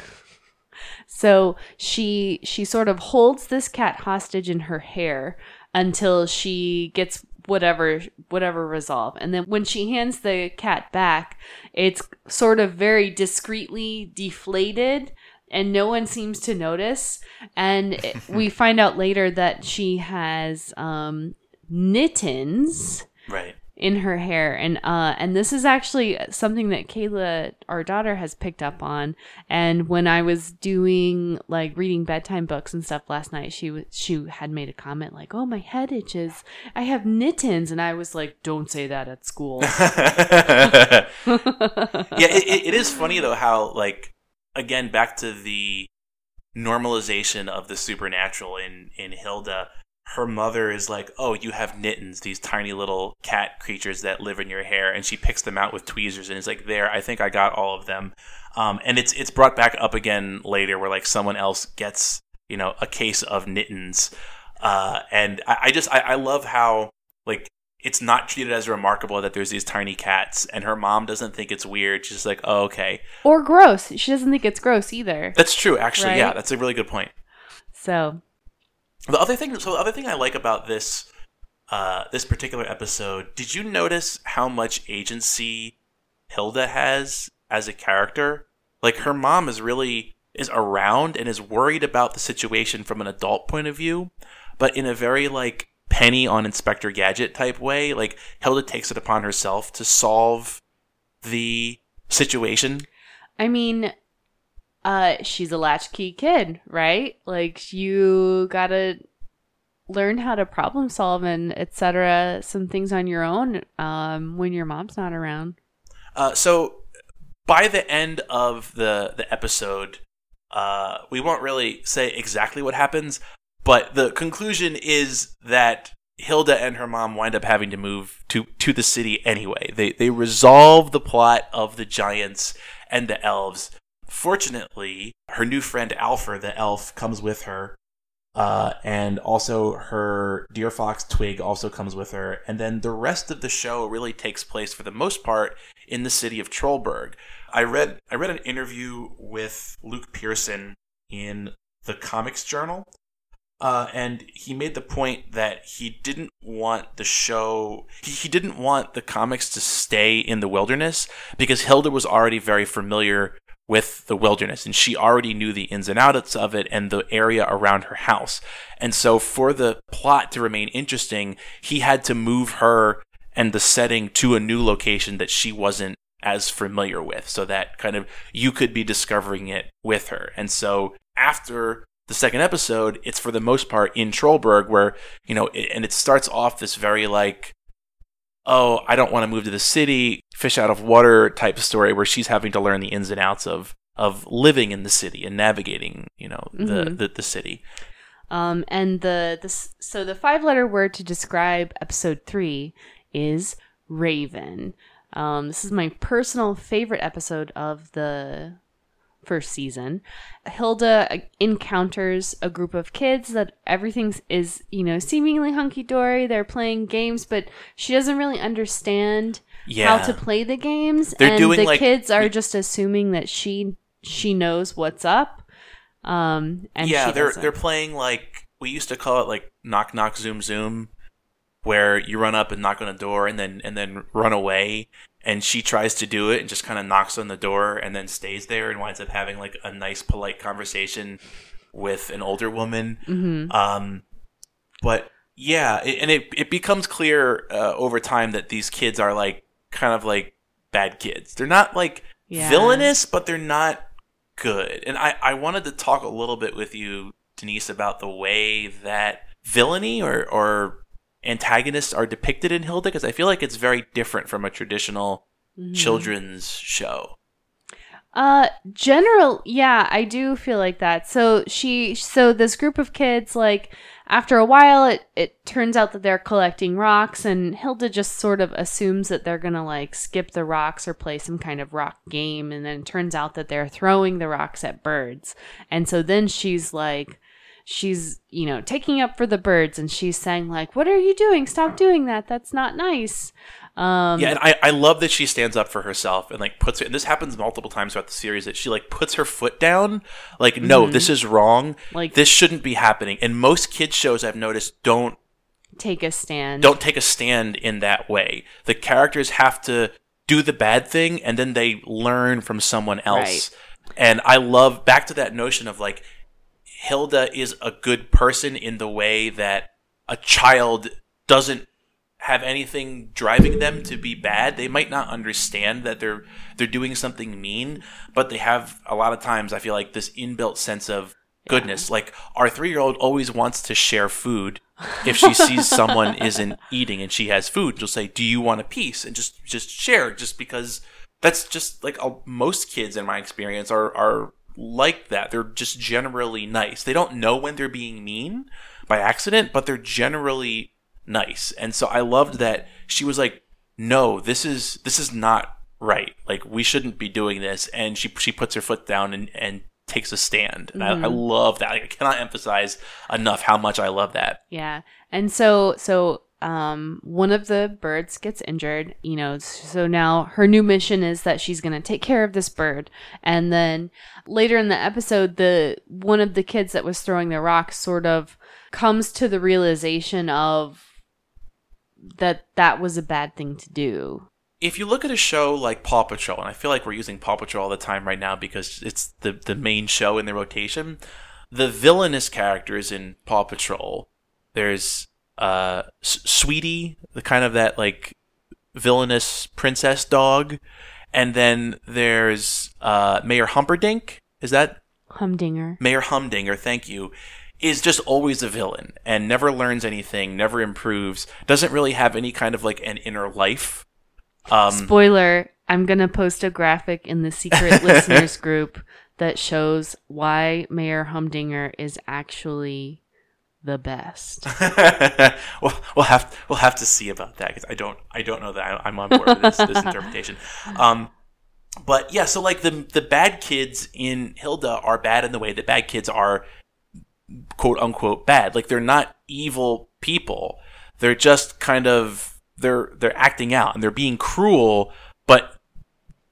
So she she sort of holds this cat hostage in her hair until she gets whatever whatever resolve. And then when she hands the cat back, it's sort of very discreetly deflated and no one seems to notice. And we find out later that she has um, Knittens right. in her hair. And uh and this is actually something that Kayla our daughter has picked up on. And when I was doing like reading bedtime books and stuff last night she was she had made a comment like oh my head itches. I have Knittens and I was like don't say that at school. Yeah it, it is funny though how like again back to the normalization of the supernatural in in Hilda her mother is like, "Oh, you have Knittens, these tiny little cat creatures that live in your hair," and she picks them out with tweezers and is like, "There, I think I got all of them." Um, and it's it's brought back up again later, where like someone else gets you know a case of Knittens, uh, and I, I just I, I love how like it's not treated as remarkable that there's these tiny cats, and her mom doesn't think it's weird. She's like, "Oh, okay," or gross. She doesn't think it's gross either. That's true, actually. Right? Yeah, that's a really good point. So the other thing, so the other thing I like about this uh, this particular episode, did you notice how much agency Hilda has as a character? Like her mom is really is around and is worried about the situation from an adult point of view, but in a very like penny on Inspector Gadget type way. Like Hilda takes it upon herself to solve the situation. I mean, uh she's a latchkey kid right like you gotta learn how to problem solve and etc some things on your own um when your mom's not around uh so by the end of the the episode Uh, we won't really say exactly what happens, but the conclusion is that Hilda and her mom wind up having to move to to the city anyway. They they resolve the plot of the giants and the elves. Fortunately, her new friend Alfred, the elf, comes with her. Uh, and also her deer fox Twig also comes with her. And then the rest of the show really takes place for the most part in the city of Trolberg. I read I read an interview with Luke Pearson in the Comics Journal uh, and he made the point that he didn't want the show, he, he didn't want the comics to stay in the wilderness because Hilda was already very familiar with the wilderness and she already knew the ins and outs of it and the area around her house. And so for the plot to remain interesting, he had to move her and the setting to a new location that she wasn't as familiar with so that kind of you could be discovering it with her. And so after the second episode, it's for the most part in Trolberg, where you know, and it starts off this very like, oh, I don't want to move to the city, fish out of water type of story, where she's having to learn the ins and outs of of living in the city and navigating, you know, the mm-hmm. the, the city. Um, and the the so the five letter word to describe episode three is raven. Um, this is my personal favorite episode of the first season. Hilda uh, encounters a group of kids that everything is, you know, seemingly hunky dory. They're playing games, but she doesn't really understand yeah. how to play the games. They're and doing the like, kids are just assuming that she she knows what's up. Um, and yeah, they're they're playing like we used to call it like knock knock zoom zoom, where you run up and knock on a door and then and then run away and she tries to do it and just kind of knocks on the door and then stays there and winds up having like a nice polite conversation with an older woman mm-hmm. um, but yeah it, and it, it becomes clear uh, over time that these kids are like kind of like bad kids they're not like yeah. villainous but they're not good and I, I wanted to talk a little bit with you denise about the way that villainy or, or antagonists are depicted in Hilda because I feel like it's very different from a traditional mm-hmm. children's show. Uh general yeah, I do feel like that. So she so this group of kids like after a while it it turns out that they're collecting rocks and Hilda just sort of assumes that they're going to like skip the rocks or play some kind of rock game and then it turns out that they're throwing the rocks at birds. And so then she's like she's you know taking up for the birds and she's saying like what are you doing? Stop doing that. That's not nice. Um, yeah and I, I love that she stands up for herself and like puts it and this happens multiple times throughout the series that she like puts her foot down like no mm-hmm. this is wrong. Like this shouldn't be happening. And most kids shows i've noticed don't take a stand. don't take a stand in that way. The characters have to do the bad thing and then they learn from someone else. Right. and i love back to that notion of like Hilda is a good person in the way that a child doesn't have anything driving them to be bad. They might not understand that they're they're doing something mean, but they have a lot of times I feel like this inbuilt sense of goodness. Yeah. Like our 3-year-old always wants to share food. If she sees someone isn't eating and she has food, she'll say, "Do you want a piece?" and just just share just because that's just like most kids in my experience are are like that. They're just generally nice. They don't know when they're being mean by accident, but they're generally nice. And so I loved that she was like, "No, this is this is not right. Like we shouldn't be doing this." And she she puts her foot down and and takes a stand. And mm-hmm. I, I, mm-hmm. love that. I cannot emphasize enough how much I love that. Yeah. And so so um, one of the birds gets injured, you know, so now her new mission is that she's going to take care of this bird. And then later in the episode, the one of the kids that was throwing the rock sort of comes to the realization of that that was a bad thing to do. If you look at a show like Paw Patrol, and I feel like we're using Paw Patrol all the time right now because it's the the main show in the rotation, the villainous characters in Paw Patrol, there's uh, Sweetie, the kind of that like villainous princess dog, and then there's uh, Mayor Humperdinck. Is that Humdinger? Mayor Humdinger, thank you. Is just always a villain and never learns anything, never improves, doesn't really have any kind of like an inner life. Um, Spoiler: I'm gonna post a graphic in the secret listeners group that shows why Mayor Humdinger is actually the best. well, we'll have we'll have to see about that because I don't I don't know that I, am on board with this, this interpretation. Um, but yeah, so like the the bad kids in Hilda are bad in the way that bad kids are quote unquote bad. Like they're not evil people. They're just kind of they're they're acting out and they're being cruel, but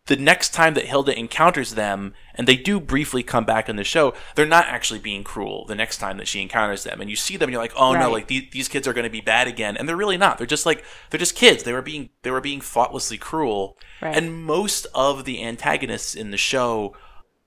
the next time that Hilda encounters them, and they do briefly come back in the show, they're not actually being cruel the next time that she encounters them. And you see them and you're like, oh right. no, like these, these kids are going to be bad again. And they're really not. They're just like, they're just kids. They were being, they were being thoughtlessly cruel. Right. And most of the antagonists in the show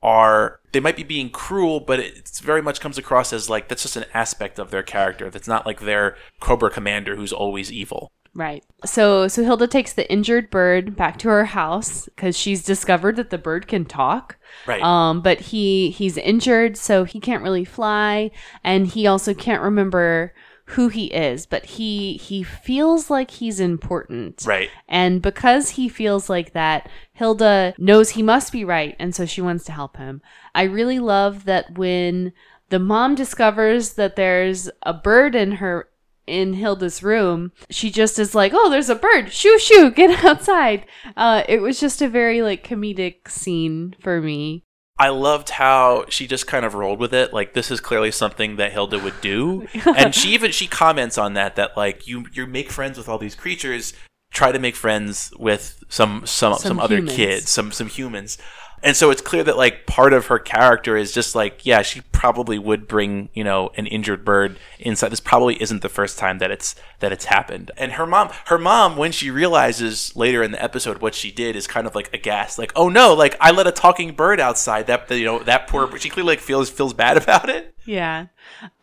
are, they might be being cruel, but it very much comes across as like, that's just an aspect of their character. That's not like their Cobra commander who's always evil. Right. So so Hilda takes the injured bird back to her house because she's discovered that the bird can talk. Right. Um, but he he's injured, so he can't really fly, and he also can't remember who he is. But he he feels like he's important. Right. And because he feels like that, Hilda knows he must be right, and so she wants to help him. I really love that when the mom discovers that there's a bird in her in Hilda's room, she just is like, "Oh, there's a bird! Shoo, shoo! Get outside!" Uh, it was just a very like comedic scene for me. I loved how she just kind of rolled with it. Like this is clearly something that Hilda would do, and she even she comments on that that like you you make friends with all these creatures, try to make friends with some some some, some other kids, some some humans. And so it's clear that like part of her character is just like, yeah, she probably would bring, you know, an injured bird inside. This probably isn't the first time that it's that it's happened. And her mom, her mom, when she realizes later in the episode what she did, is kind of like aghast, like, oh no, like I let a talking bird outside. That you know that poor. She clearly like feels feels bad about it. Yeah.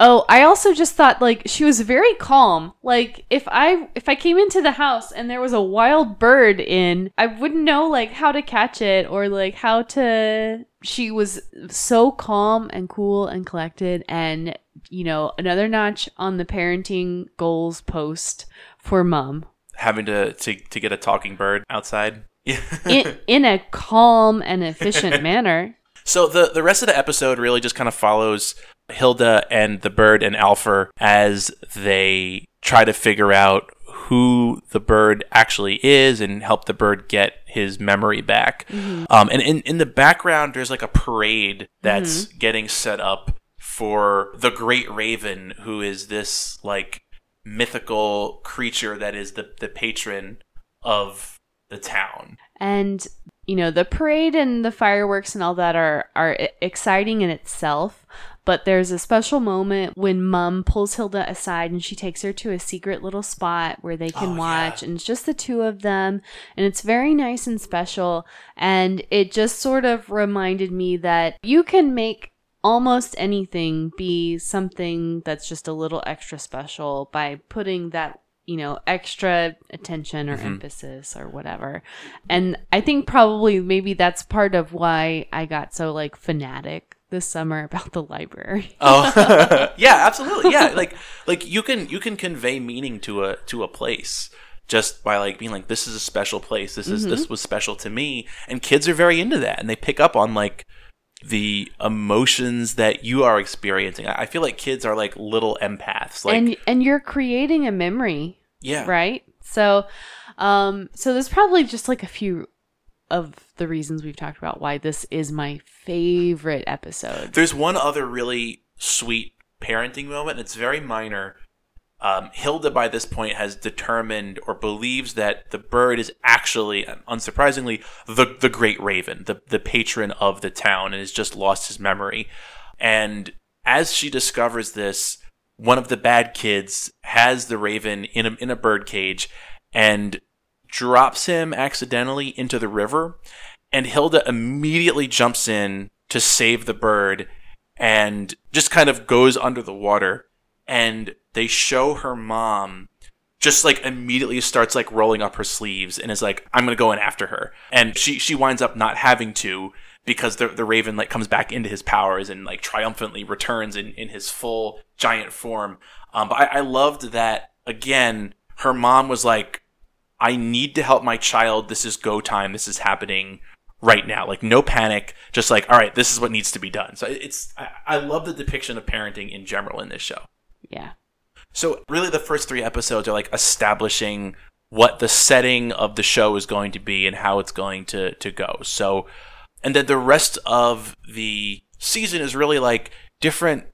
Oh, I also just thought like she was very calm. Like if I if I came into the house and there was a wild bird in, I wouldn't know like how to catch it or like how to she was so calm and cool and collected and you know, another notch on the parenting goals post for mom. Having to to to get a talking bird outside. in, in a calm and efficient manner. So the the rest of the episode really just kind of follows Hilda and the bird and Alfred as they try to figure out who the bird actually is and help the bird get his memory back. Mm-hmm. Um, and in, in the background, there's like a parade that's mm-hmm. getting set up for the Great Raven, who is this like mythical creature that is the, the patron of the town. And you know the parade and the fireworks and all that are are exciting in itself but there's a special moment when mom pulls hilda aside and she takes her to a secret little spot where they can oh, watch yeah. and it's just the two of them and it's very nice and special and it just sort of reminded me that you can make almost anything be something that's just a little extra special by putting that you know, extra attention or mm-hmm. emphasis or whatever. And I think probably maybe that's part of why I got so like fanatic this summer about the library. oh. yeah, absolutely. Yeah, like like you can you can convey meaning to a to a place just by like being like this is a special place. This is mm-hmm. this was special to me and kids are very into that and they pick up on like the emotions that you are experiencing. I feel like kids are like little empaths. Like And and you're creating a memory. Yeah. Right? So um so there's probably just like a few of the reasons we've talked about why this is my favorite episode. There's one other really sweet parenting moment. and It's very minor, um, Hilda by this point has determined or believes that the bird is actually, unsurprisingly, the the great raven, the the patron of the town, and has just lost his memory. And as she discovers this, one of the bad kids has the raven in a, in a bird cage and drops him accidentally into the river. And Hilda immediately jumps in to save the bird and just kind of goes under the water and they show her mom just like immediately starts like rolling up her sleeves and is like, I'm gonna go in after her. And she she winds up not having to because the the Raven like comes back into his powers and like triumphantly returns in, in his full giant form. Um, but I, I loved that again, her mom was like, I need to help my child. This is go time. This is happening right now. Like no panic, just like all right, this is what needs to be done. So it's I, I love the depiction of parenting in general in this show. Yeah. So really, the first three episodes are like establishing what the setting of the show is going to be and how it's going to to go. So, and then the rest of the season is really like different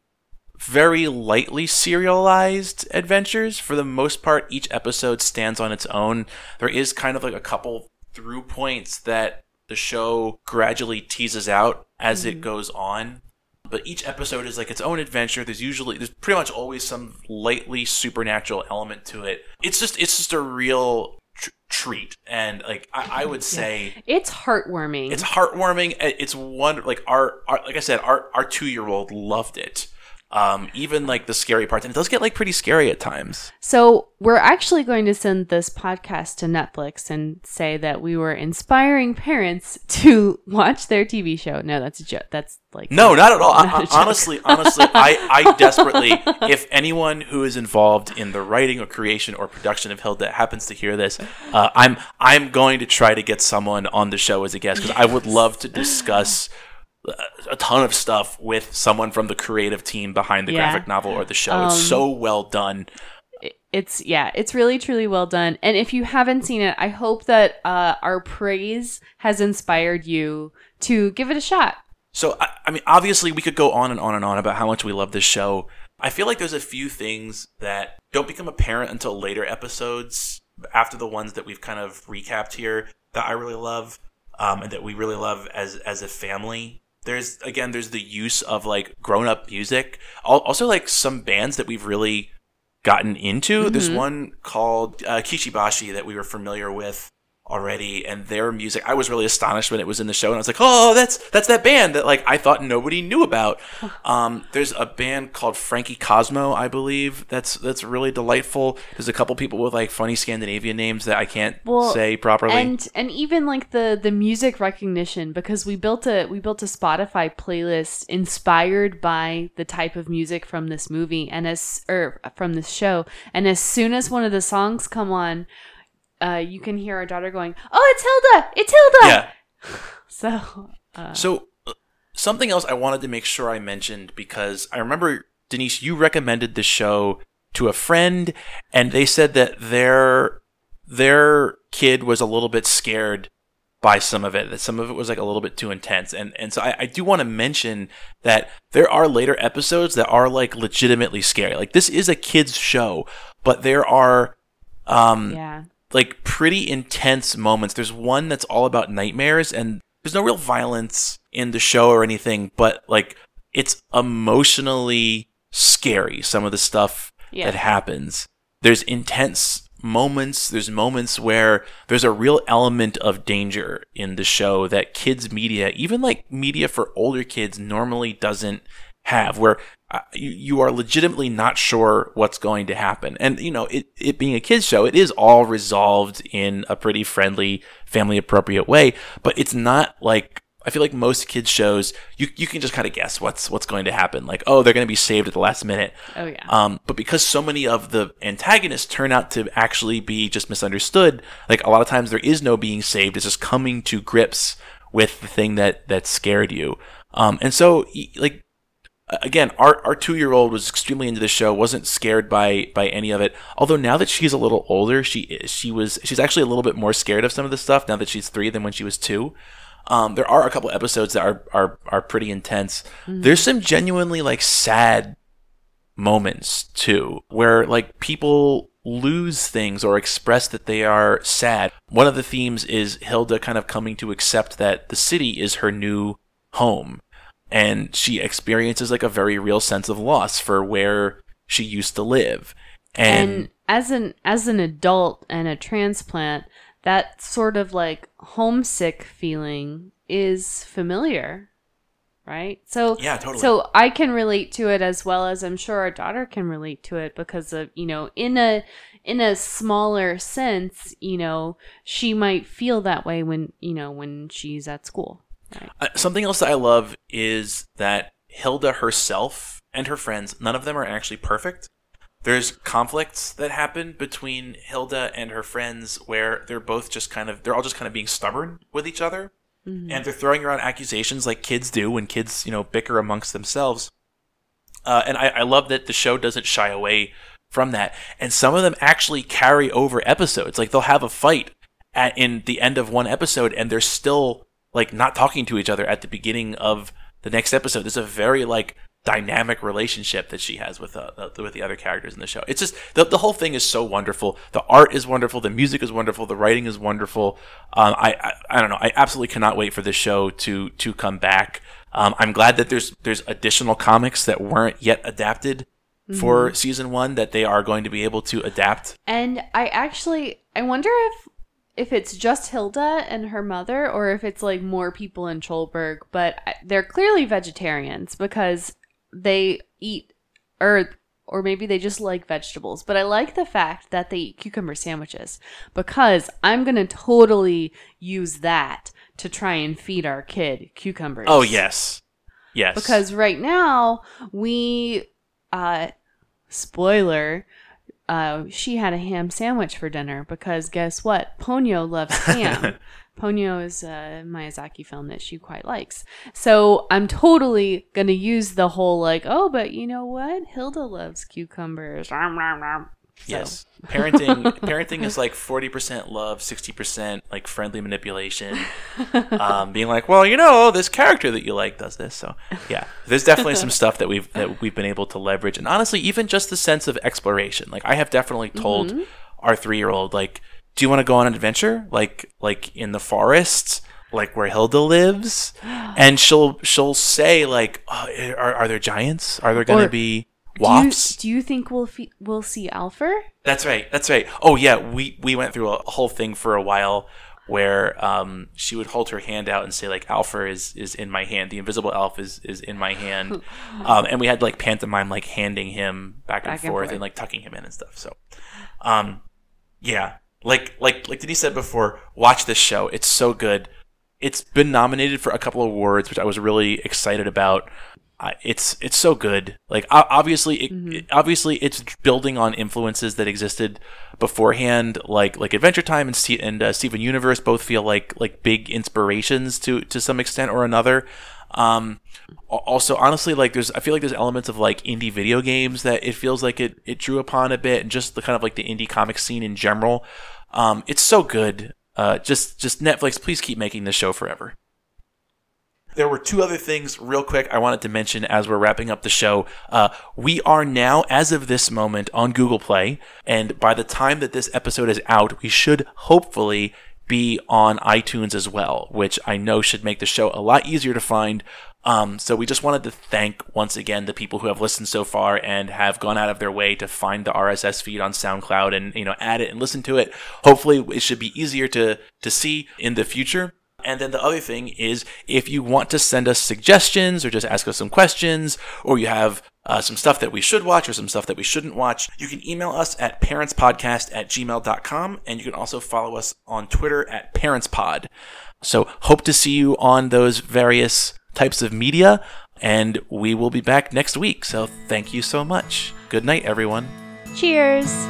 very lightly serialized adventures. For the most part, each episode stands on its own. There is kind of like a couple through points that the show gradually teases out as mm-hmm. it goes on. But each episode is like its own adventure. There's usually there's pretty much always some lightly supernatural element to it. It's just it's just a real tr- treat, and like I, I would say, it's heartwarming. It's heartwarming. It's one like our, our like I said, our our two year old loved it. Um, even like the scary parts, and it does get like pretty scary at times. So we're actually going to send this podcast to Netflix and say that we were inspiring parents to watch their TV show. No, that's a joke. That's like no, not at all. Not I, honestly, honestly, I, I desperately, if anyone who is involved in the writing or creation or production of Hilda happens to hear this, uh, I'm I'm going to try to get someone on the show as a guest because I would love to discuss a ton of stuff with someone from the creative team behind the yeah. graphic novel or the show. Um, it's so well done. It's yeah, it's really truly well done. And if you haven't seen it, I hope that uh, our praise has inspired you to give it a shot. So I, I mean, obviously, we could go on and on and on about how much we love this show. I feel like there's a few things that don't become apparent until later episodes after the ones that we've kind of recapped here that I really love um, and that we really love as as a family there's again there's the use of like grown up music also like some bands that we've really gotten into mm-hmm. there's one called uh, Kishi Bashi that we were familiar with already and their music i was really astonished when it was in the show and i was like oh that's that's that band that like i thought nobody knew about. Um, there's a band called frankie cosmo i believe. That's that's really delightful. There's a couple people with like funny scandinavian names that i can't well, say properly. and and even like the the music recognition because we built a we built a spotify playlist inspired by the type of music from this movie and as or from this show. And as soon as one of the songs come on uh, you can hear our daughter going, "Oh, it's Hilda! It's Hilda!" Yeah. so. Uh, so uh, something else I wanted to make sure I mentioned because I remember Denise, you recommended this show to a friend, and they said that their their kid was a little bit scared by some of it. That some of it was like a little bit too intense, and and so I, I do want to mention that there are later episodes that are like legitimately scary. Like this is a kids show, but there are um yeah like pretty intense moments. There's one that's all about nightmares and there's no real violence in the show or anything, but like it's emotionally scary some of the stuff yeah. that happens. There's intense moments, there's moments where there's a real element of danger in the show that kids media, even like media for older kids normally doesn't have where you, you are legitimately not sure what's going to happen. And, you know, it, it being a kids show, it is all resolved in a pretty friendly, family appropriate way, but it's not like, I feel like most kids shows, you, you can just kind of guess what's, what's going to happen. Like, oh, they're going to be saved at the last minute. Oh, yeah. Um, but because so many of the antagonists turn out to actually be just misunderstood, like a lot of times there is no being saved. It's just coming to grips with the thing that, that scared you. Um, and so, like, again, our, our two year old was extremely into the show, wasn't scared by by any of it. Although now that she's a little older, she she was she's actually a little bit more scared of some of the stuff now that she's three than when she was two. Um, there are a couple episodes that are are are pretty intense. Mm-hmm. There's some genuinely like sad moments too, where like people lose things or express that they are sad. One of the themes is Hilda kind of coming to accept that the city is her new home and she experiences like a very real sense of loss for where she used to live. And, and as an as an adult and a transplant, that sort of like homesick feeling is familiar right? So yeah totally. so i can relate to it as well as i'm sure our daughter can relate to it because of you know in a in a smaller sense you know she might feel that way when you know when she's at school Right. Uh, something else that I love is that Hilda herself and her friends, none of them are actually perfect. There's conflicts that happen between Hilda and her friends where they're both just kind of, they're all just kind of being stubborn with each other. and they're throwing around accusations like kids do when kids, you know, bicker amongst themselves. Uh, and I, I love that the show doesn't shy away from that. And some of them actually carry over episodes. Like they'll have a fight at in the end of one episode, and they're still like not talking to each other at the beginning of the next episode. There's a very like dynamic relationship that she has with uh, the, with the other characters in the show. It's just the the whole thing is so wonderful. The art is wonderful. The music is wonderful. The writing is wonderful. Um, I, I I don't know. I absolutely cannot wait for this show to to come back. Um, I'm glad that there's there's additional comics that weren't yet adapted for season one that they are going to be able to adapt. And I actually I wonder if if it's just Hilda and her mother or if it's like more people in Trolberg, but I- they're clearly vegetarians because they eat or or maybe they just like vegetables. But I like the fact that they eat cucumber sandwiches because I'm going to totally use that to try and feed our kid cucumbers. Oh yes, yes. Because right now we uh spoiler uh she had a ham sandwich for dinner because guess what? Ponyo loves ham. Ponyo is a Miyazaki film that she quite likes. So I'm totally gonna use the whole like, oh, but you know what? Hilda loves cucumbers. So- Yes. Parenting parenting is like 40% love, 60% like friendly manipulation. Um, being like, "Well, you know, this character that you like does this." So, yeah. There's definitely some stuff that we've that we've been able to leverage. And honestly, even just the sense of exploration. Like I have definitely told Mm-hmm. our 3-year-old like, "Do you want to go on an adventure like like in the forests?" Like where Hilda lives, and she'll she'll say like, oh, "Are are there giants? Are there going to be Do you, do you think we'll fe- we'll see Alfur? That's right. That's right. Oh yeah, we we went through a whole thing for a while where um she would hold her hand out and say like Alpha is is in my hand. The invisible elf is is in my hand. um and we had like pantomime like handing him back and, Back and forth, forth. and like tucking him in and stuff. So um yeah. Like like like Denise said before, watch this show. It's so good. It's been nominated for a couple of awards, which I was really excited about. It's it's so good. Like obviously, it, it- obviously, it's building on influences that existed beforehand, like like Adventure Time and Ste- and uh, Steven Universe both feel like like big inspirations to to some extent or another. Um, also, honestly, like there's I feel like there's elements of like indie video games that it feels like it it drew upon a bit, and just the kind of like the indie comic scene in general. Um, it's so good. Uh, just just Netflix, please keep making this show forever. There were two other things, real quick, I wanted to mention as we're wrapping up the show. Uh, we are now, as of this moment, on Google Play, and by the time that this episode is out, we should hopefully be on iTunes as well, which I know should make the show a lot easier to find. Um, so we just wanted to thank once again the people who have listened so far and have gone out of their way to find the RSS feed on SoundCloud and you know add it and listen to it. Hopefully, it should be easier to to see in the future. And then the other thing is if you want to send us suggestions or just ask us some questions, or you have uh, some stuff that we should watch or some stuff that we shouldn't watch, you can email us at parentspodcast at gmail.com. And you can also follow us on Twitter at parentspod. So hope to see you on those various types of media. And we will be back next week. So thank you so much. Good night, everyone. Cheers.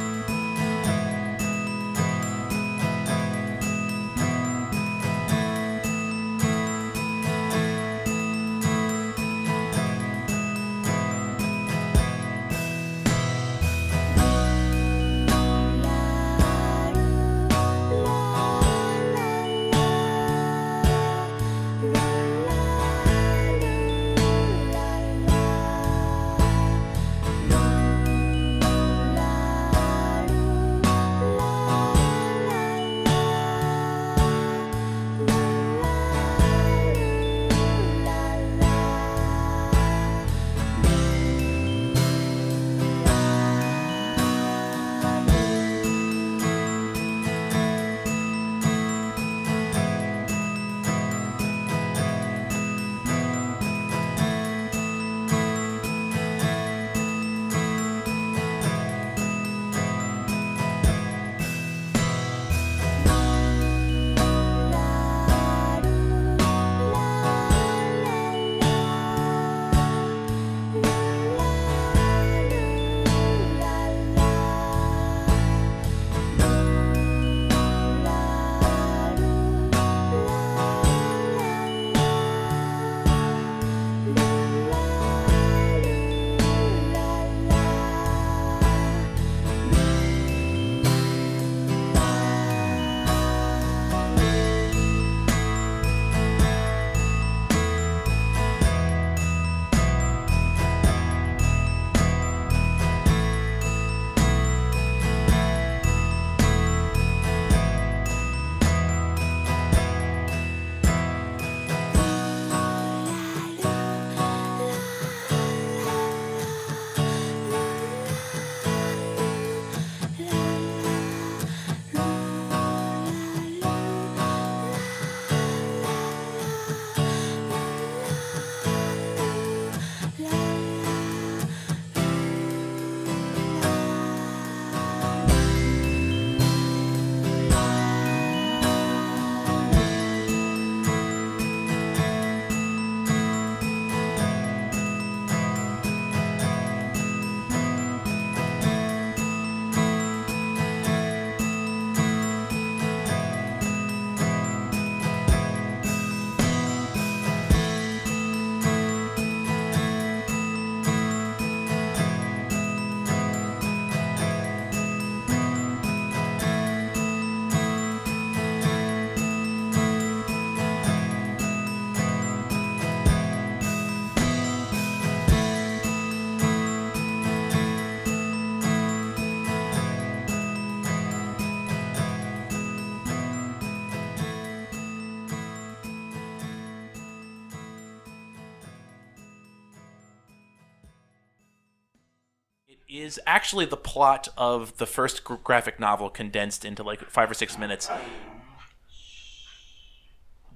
Is actually the plot of the first graphic novel condensed into like five or six minutes.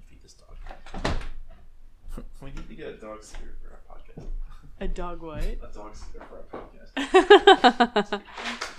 Feed this dog. we need to get a dog sitter for our podcast. A dog what? A dog sitter for our podcast.